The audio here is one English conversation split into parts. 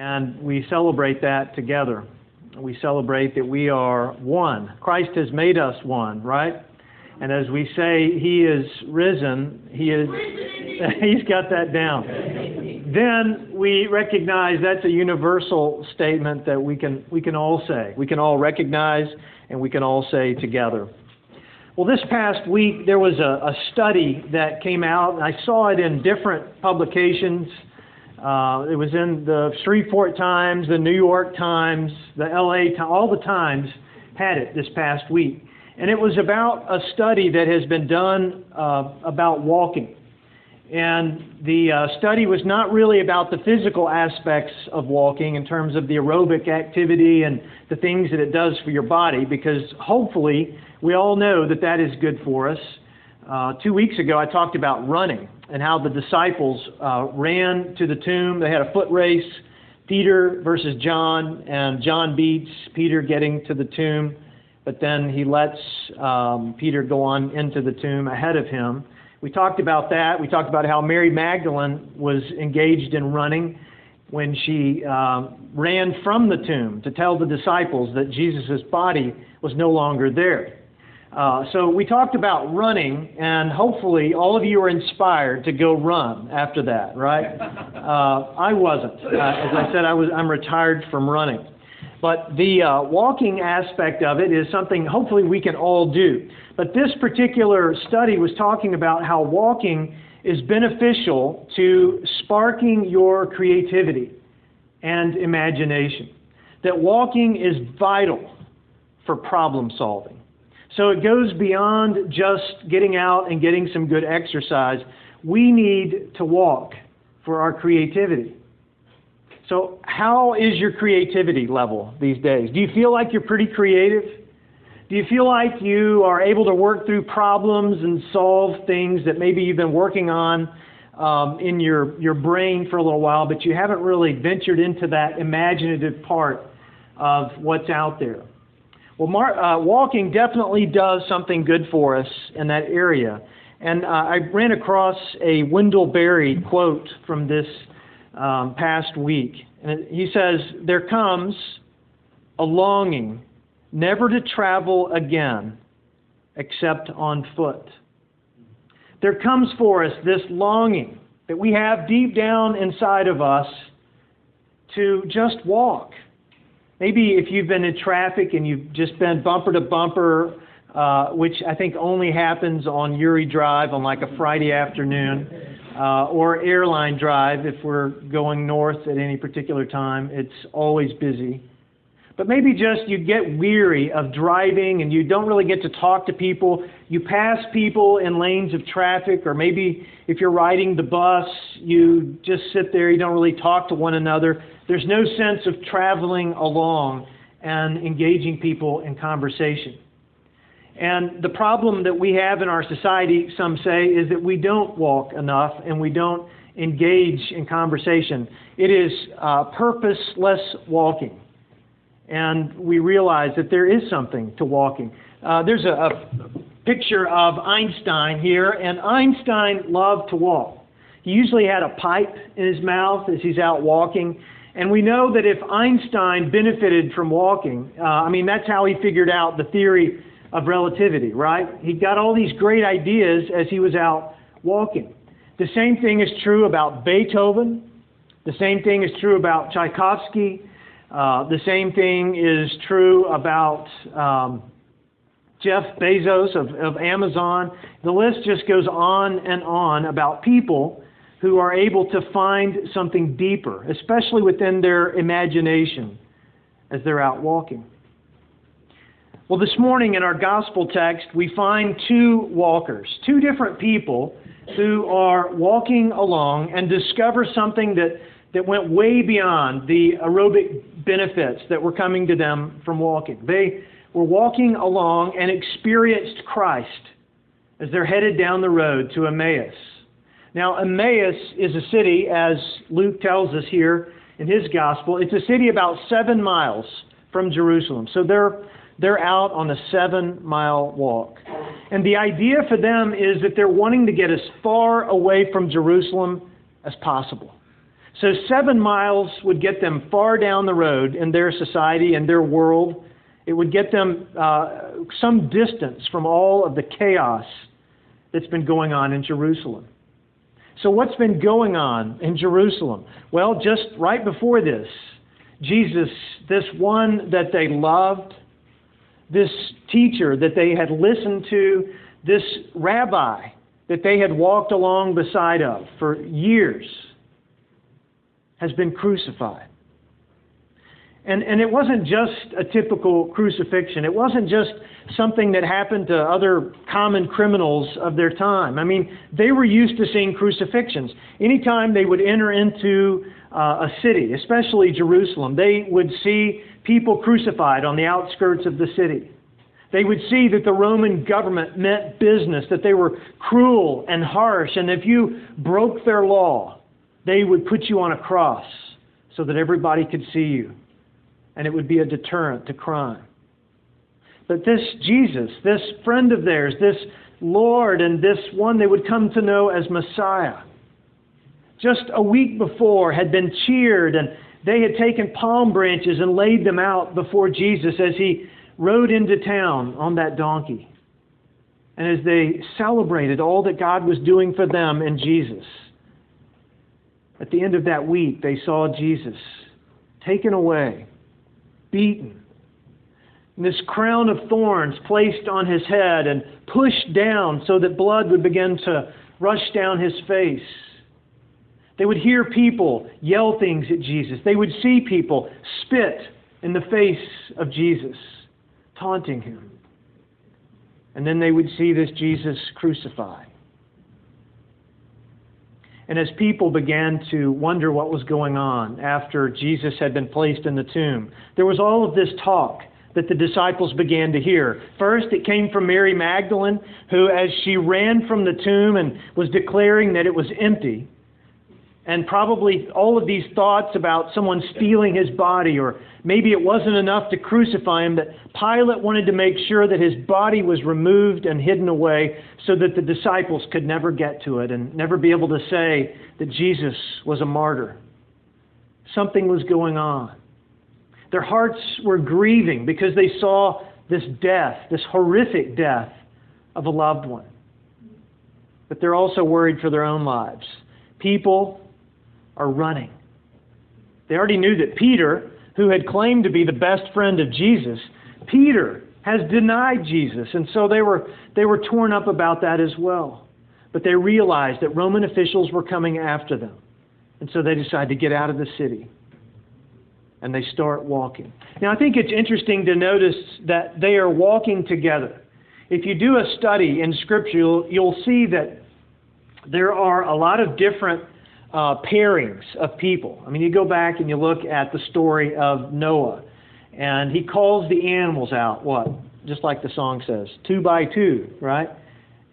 And we celebrate that together. We celebrate that we are one. Christ has made us one, right? And as we say, He is risen, He is, He's got that down. Then we recognize that's a universal statement that we can, we can all say. We can all recognize and we can all say together. Well, this past week there was a, a study that came out, and I saw it in different publications. Uh, it was in the Shreveport Times, the New York Times, the LA Times, all the Times had it this past week. And it was about a study that has been done uh, about walking. And the uh, study was not really about the physical aspects of walking in terms of the aerobic activity and the things that it does for your body, because hopefully we all know that that is good for us. Uh, two weeks ago, I talked about running and how the disciples uh, ran to the tomb. They had a foot race, Peter versus John, and John beats Peter getting to the tomb, but then he lets um, Peter go on into the tomb ahead of him. We talked about that. We talked about how Mary Magdalene was engaged in running when she uh, ran from the tomb to tell the disciples that Jesus' body was no longer there. Uh, so we talked about running, and hopefully all of you are inspired to go run after that, right? Uh, I wasn't. Uh, as I said, I was. I'm retired from running. But the uh, walking aspect of it is something hopefully we can all do. But this particular study was talking about how walking is beneficial to sparking your creativity and imagination. That walking is vital for problem solving. So it goes beyond just getting out and getting some good exercise. We need to walk for our creativity. So, how is your creativity level these days? Do you feel like you're pretty creative? Do you feel like you are able to work through problems and solve things that maybe you've been working on um, in your, your brain for a little while, but you haven't really ventured into that imaginative part of what's out there? Well, mar- uh, walking definitely does something good for us in that area. And uh, I ran across a Wendell Berry quote from this um, past week. And he says, There comes a longing never to travel again except on foot. There comes for us this longing that we have deep down inside of us to just walk. Maybe if you've been in traffic and you've just been bumper to bumper, uh, which I think only happens on Youree Drive on like a Friday afternoon uh, or airline drive if we're going north at any particular time. It's always busy. But maybe just you get weary of driving and you don't really get to talk to people. You pass people in lanes of traffic, or maybe if you're riding the bus, you just sit there, you don't really talk to one another. There's no sense of traveling along and engaging people in conversation. And the problem that we have in our society, some say, is that we don't walk enough and we don't engage in conversation. It is uh, purposeless walking. And we realize that there is something to walking. Uh, there's a, a picture of Einstein here, and Einstein loved to walk. He usually had a pipe in his mouth as he's out walking. And we know that if Einstein benefited from walking, uh, I mean, that's how he figured out the theory of relativity, right? He got all these great ideas as he was out walking. The same thing is true about Beethoven. The same thing is true about Tchaikovsky. Uh, the same thing is true about um, Jeff Bezos of, of Amazon. The list just goes on and on about people who are able to find something deeper, especially within their imagination as they're out walking. Well, this morning in our gospel text, we find two walkers, two different people who are walking along and discover something that, that went way beyond the aerobic benefits that were coming to them from walking. They were walking along and experienced Christ as they're headed down the road to Emmaus. Now, Emmaus is a city, as Luke tells us here in his gospel, it's a city about seven miles from Jerusalem. So they're they're out on a seven mile walk. And the idea for them is that they're wanting to get as far away from Jerusalem as possible. So, seven miles would get them far down the road in their society and their world. It would get them uh, some distance from all of the chaos that's been going on in Jerusalem. So, what's been going on in Jerusalem? Well, just right before this, Jesus, this one that they loved, this teacher that they had listened to, this rabbi that they had walked along beside of for years, has been crucified. And, and it wasn't just a typical crucifixion. It wasn't just something that happened to other common criminals of their time. I mean, they were used to seeing crucifixions. Anytime they would enter into uh, a city, especially Jerusalem, they would see people crucified on the outskirts of the city. They would see that the Roman government meant business, that they were cruel and harsh, and if you broke their law, they would put you on a cross so that everybody could see you and it would be a deterrent to crime. But this Jesus, this friend of theirs, this Lord, and this one they would come to know as Messiah, just a week before had been cheered, and they had taken palm branches and laid them out before Jesus as he rode into town on that donkey. And as they celebrated all that God was doing for them in Jesus, at the end of that week, they saw Jesus taken away beaten. And this crown of thorns placed on his head and pushed down so that blood would begin to rush down his face. They would hear people yell things at Jesus. They would see people spit in the face of Jesus, taunting him. And then they would see this Jesus crucified. And as people began to wonder what was going on after Jesus had been placed in the tomb, there was all of this talk that the disciples began to hear. First, it came from Mary Magdalene, who, as she ran from the tomb and was declaring that it was empty, and probably all of these thoughts about someone stealing his body, or maybe it wasn't enough to crucify him, that Pilate wanted to make sure that his body was removed and hidden away so that the disciples could never get to it and never be able to say that Jesus was a martyr. Something was going on. Their hearts were grieving because they saw this death, this horrific death of a loved one. But they're also worried for their own lives. People are running. They already knew that Peter, who had claimed to be the best friend of Jesus, Peter has denied Jesus. And so they were, they were torn up about that as well. But they realized that Roman officials were coming after them. And so they decided to get out of the city. And they start walking. Now, I think it's interesting to notice that they are walking together. If you do a study in Scripture, you'll, you'll see that there are a lot of different uh, pairings of people. I mean, you go back and you look at the story of Noah, and he calls the animals out, what? Just like the song says, two by two, right?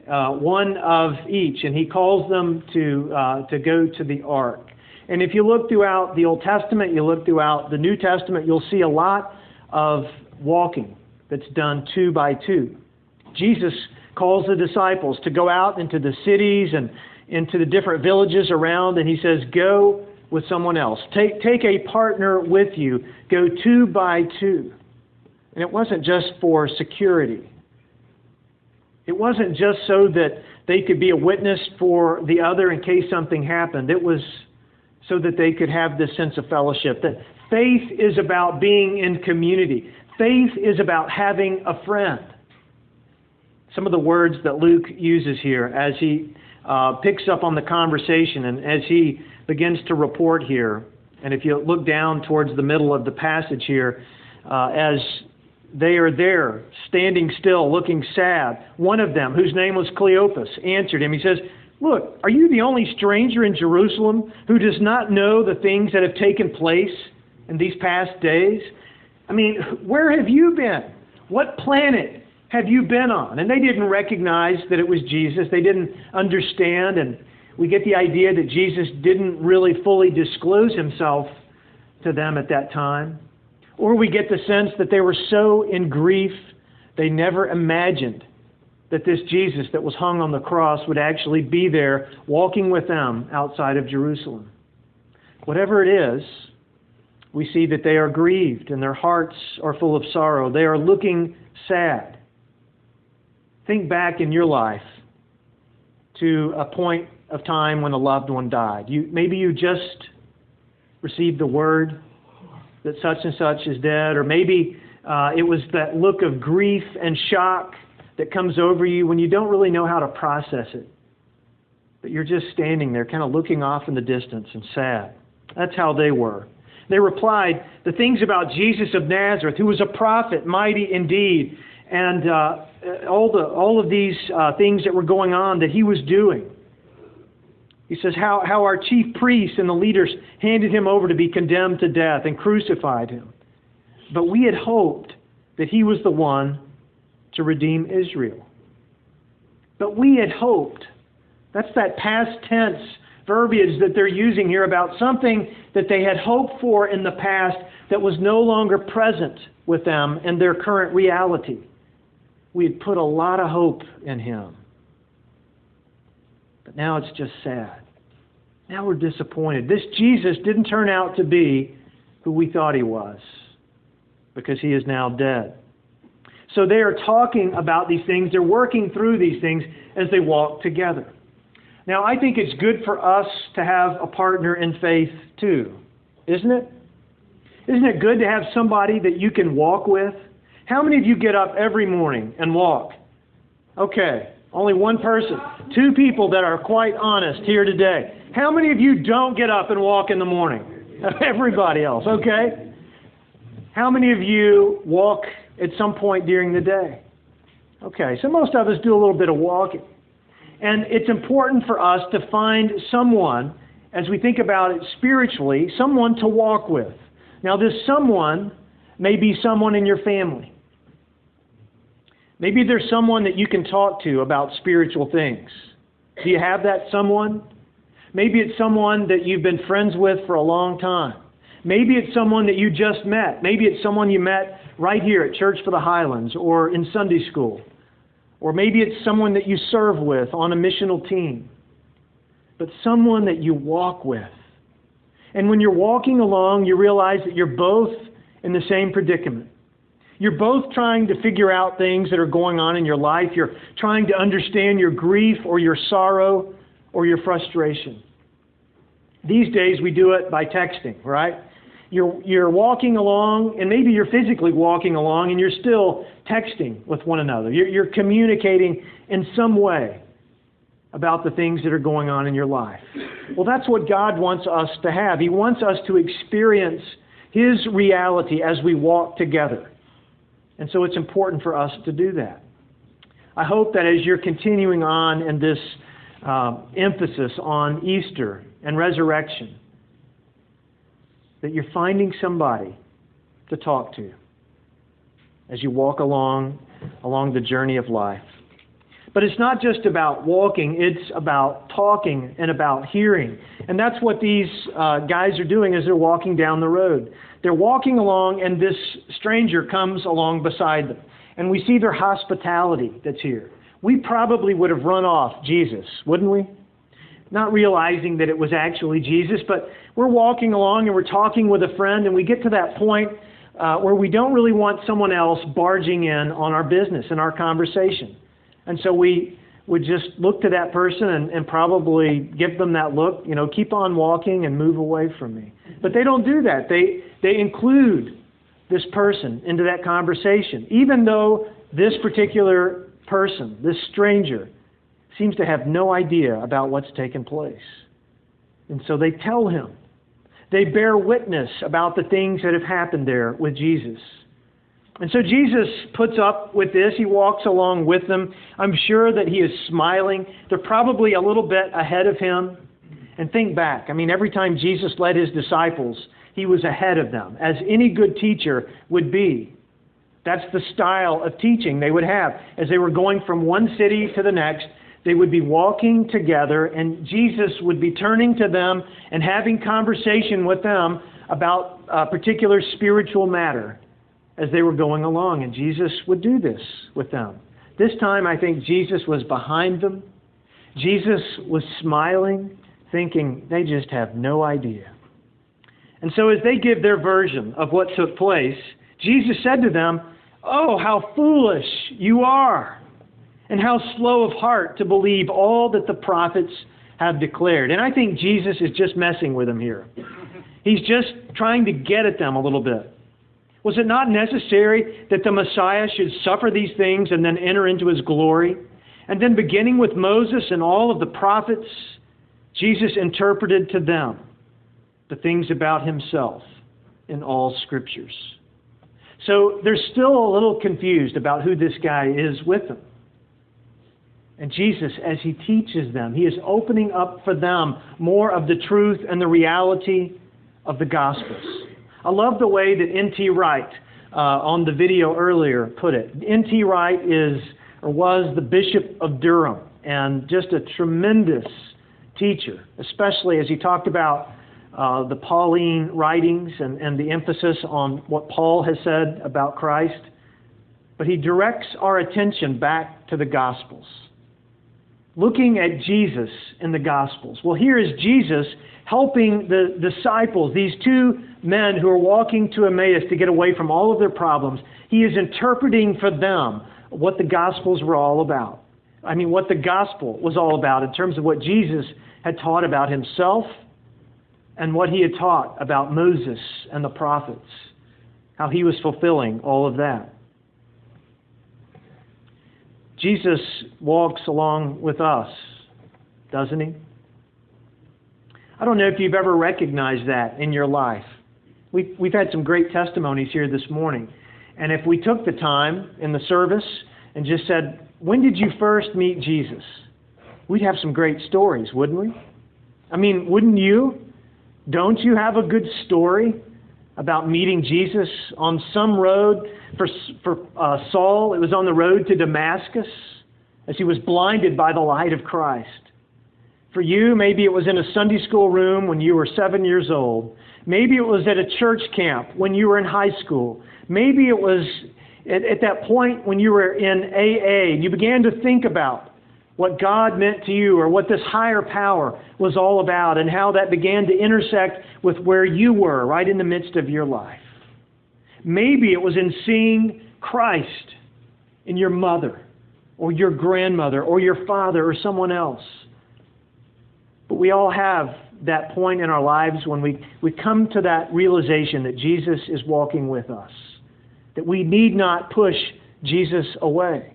Uh, one of each, and he calls them to, uh, to go to the ark. And if you look throughout the Old Testament, you look throughout the New Testament, you'll see a lot of walking that's done two by two. Jesus calls the disciples to go out into the cities and into the different villages around, and he says, Go with someone else. Take, take a partner with you. Go two by two. And it wasn't just for security, it wasn't just so that they could be a witness for the other in case something happened. It was so that they could have this sense of fellowship. That faith is about being in community, faith is about having a friend. Some of the words that Luke uses here as he uh, picks up on the conversation, and as he begins to report here, and if you look down towards the middle of the passage here, uh, as they are there, standing still, looking sad, one of them, whose name was Cleopas, answered him. He says, Look, are you the only stranger in Jerusalem who does not know the things that have taken place in these past days? I mean, where have you been? What planet have you been on? And they didn't recognize that it was Jesus. They didn't understand. And we get the idea that Jesus didn't really fully disclose himself to them at that time. Or we get the sense that they were so in grief, they never imagined that this Jesus that was hung on the cross would actually be there walking with them outside of Jerusalem. whatever it is, we see that they are grieved and their hearts are full of sorrow. They are looking sad. Think back in your life to a point of time when a loved one died. You, maybe you just received the word that such and such is dead, or maybe uh, it was that look of grief and shock that comes over you when you don't really know how to process it. But you're just standing there, kind of looking off in the distance and sad. That's how they were. They replied, The things about Jesus of Nazareth, who was a prophet, mighty indeed, and uh, all, the, all of these uh, things that were going on that he was doing. He says how, how our chief priests and the leaders handed him over to be condemned to death and crucified him. But we had hoped that he was the one to redeem Israel. But we had hoped. That's that past tense verbiage that they're using here about something that they had hoped for in the past that was no longer present with them in their current reality. We had put a lot of hope in him. But now it's just sad. Now we're disappointed. This Jesus didn't turn out to be who we thought he was because he is now dead. So they are talking about these things. They're working through these things as they walk together. Now, I think it's good for us to have a partner in faith too, isn't it? Isn't it good to have somebody that you can walk with? How many of you get up every morning and walk? Okay, only one person. Two people that are quite honest here today. How many of you don't get up and walk in the morning? Everybody else, okay? How many of you walk at some point during the day? Okay, so most of us do a little bit of walking. And it's important for us to find someone, as we think about it spiritually, someone to walk with. Now, this someone may be someone in your family. Maybe there's someone that you can talk to about spiritual things. Do you have that someone? Maybe it's someone that you've been friends with for a long time. Maybe it's someone that you just met. Maybe it's someone you met right here at Church for the Highlands or in Sunday school. Or maybe it's someone that you serve with on a missional team. But someone that you walk with. And when you're walking along, you realize that you're both in the same predicament. You're both trying to figure out things that are going on in your life. You're trying to understand your grief or your sorrow or your frustration. These days we do it by texting, right? You're, you're walking along, and maybe you're physically walking along, and you're still texting with one another. You're, you're communicating in some way about the things that are going on in your life. Well, that's what God wants us to have. He wants us to experience His reality as we walk together. And so it's important for us to do that. I hope that as you're continuing on in this uh, emphasis on Easter and resurrection, that you're finding somebody to talk to as you walk along along the journey of life. But it's not just about walking, it's about talking and about hearing. And that's what these uh, guys are doing as they're walking down the road. They're walking along, and this stranger comes along beside them. And we see their hospitality that's here. We probably would have run off Jesus, wouldn't we? Not realizing that it was actually Jesus, but we're walking along and we're talking with a friend, and we get to that point uh, where we don't really want someone else barging in on our business and our conversation. And so we would just look to that person and, and probably give them that look, you know, keep on walking and move away from me. But they don't do that. They, they include this person into that conversation, even though this particular person, this stranger, seems to have no idea about what's taken place. And so they tell him. They bear witness about the things that have happened there with Jesus. And so Jesus puts up with this. He walks along with them. I'm sure that he is smiling. They're probably a little bit ahead of him. And think back. I mean, every time Jesus led his disciples, he was ahead of them, as any good teacher would be. That's the style of teaching they would have. As they were going from one city to the next, they would be walking together, and Jesus would be turning to them and having conversation with them about a particular spiritual matter as they were going along. And Jesus would do this with them. This time, I think Jesus was behind them. Jesus was smiling, thinking, they just have no idea. And so, as they give their version of what took place, Jesus said to them, Oh, how foolish you are, and how slow of heart to believe all that the prophets have declared. And I think Jesus is just messing with them here. He's just trying to get at them a little bit. Was it not necessary that the Messiah should suffer these things and then enter into his glory? And then, beginning with Moses and all of the prophets, Jesus interpreted to them the things about himself in all scriptures. So they're still a little confused about who this guy is with them. And Jesus, as he teaches them, he is opening up for them more of the truth and the reality of the Gospels. I love the way that N.T. Wright, uh, on the video earlier, put it. N.T. Wright is or was the Bishop of Durham and just a tremendous teacher, especially as he talked about uh, the Pauline writings and, and the emphasis on what Paul has said about Christ. But he directs our attention back to the Gospels. Looking at Jesus in the Gospels. Well, here is Jesus helping the disciples, these two men who are walking to Emmaus to get away from all of their problems. He is interpreting for them what the Gospels were all about. I mean, what the gospel was all about in terms of what Jesus had taught about himself and what he had taught about Moses and the prophets, how he was fulfilling all of that. Jesus walks along with us, doesn't he? I don't know if you've ever recognized that in your life. We've, we've had some great testimonies here this morning. And if we took the time in the service and just said, When did you first meet Jesus? We'd have some great stories, wouldn't we? I mean, wouldn't you? Don't you have a good story about meeting Jesus on some road? For, for uh, Saul, it was on the road to Damascus as he was blinded by the light of Christ. For you, maybe it was in a Sunday school room when you were seven years old. Maybe it was at a church camp when you were in high school. Maybe it was at, at that point when you were in AA and you began to think about what God meant to you or what this higher power was all about and how that began to intersect with where you were right in the midst of your life. Maybe it was in seeing Christ in your mother or your grandmother or your father or someone else. But we all have that point in our lives when we, we come to that realization that Jesus is walking with us that we need not push Jesus away.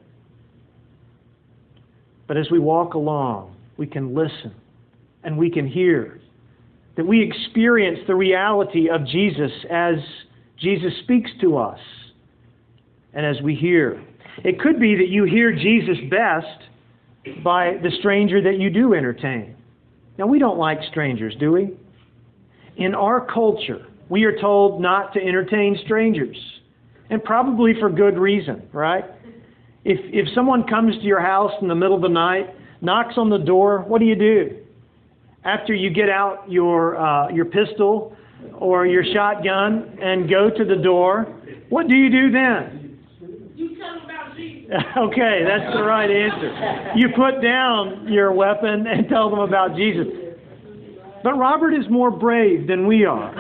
But as we walk along, we can listen and we can hear. That we experience the reality of Jesus as Jesus speaks to us and as we hear. It could be that you hear Jesus best by the stranger that you do entertain. Now, we don't like strangers, do we? In our culture, we are told not to entertain strangers and probably for good reason, right? If, if someone comes to your house in the middle of the night, knocks on the door, what do you do? After you get out your, uh, your pistol or your shotgun and go to the door, what do you do then? You tell them about Jesus. okay, that's the right answer. You put down your weapon and tell them about Jesus. But Robert is more brave than we are.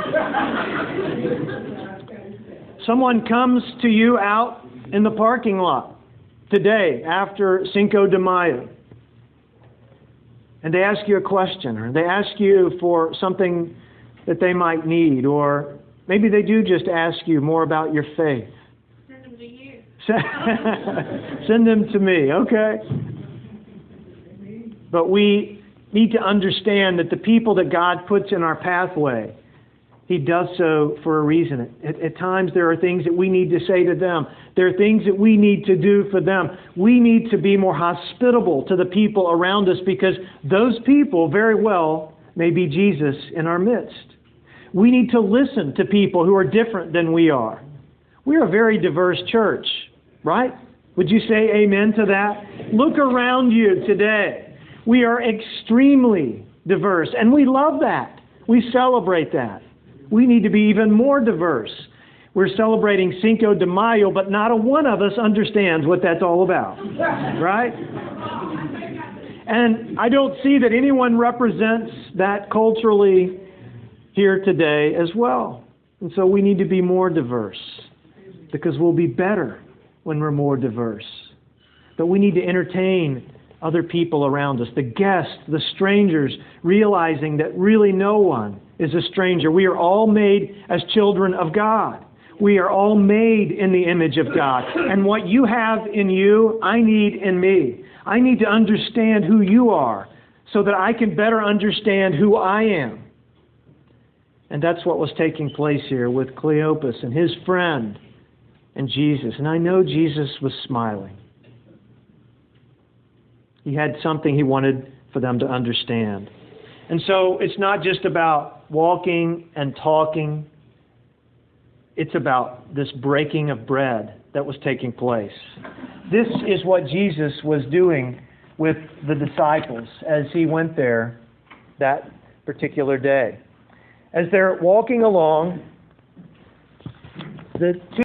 Someone comes to you out in the parking lot today after Cinco de Mayo, and they ask you a question, or they ask you for something that they might need, or maybe they do just ask you more about your faith. Send them to you. Send them to me, okay? But we need to understand that the people that God puts in our pathway he does so for a reason. At, at, times, there are things that we need to say to them. There are things that we need to do for them. We need to be more hospitable to the people around us because those people very well may be Jesus in our midst. We need to listen to people who are different than we are. We're a very diverse church, right? Would you say amen to that? Look around you today. We are extremely diverse, and we love that. We celebrate that we need to be even more diverse. We're celebrating Cinco de Mayo, but not a one of us understands what that's all about. Right? And I don't see that anyone represents that culturally here today as well. And so we need to be more diverse because we'll be better when we're more diverse. But we need to entertain other people around us, the guests, the strangers, realizing that really no one is a stranger. We are all made as children of God. We are all made in the image of God. And what you have in you, I need in me. I need to understand who you are so that I can better understand who I am. And that's what was taking place here with Cleopas and his friend and Jesus. And I know Jesus was smiling. He had something he wanted for them to understand. And so it's not just about walking and talking, it's about this breaking of bread that was taking place. This is what Jesus was doing with the disciples as he went there that particular day. As they're walking along, the two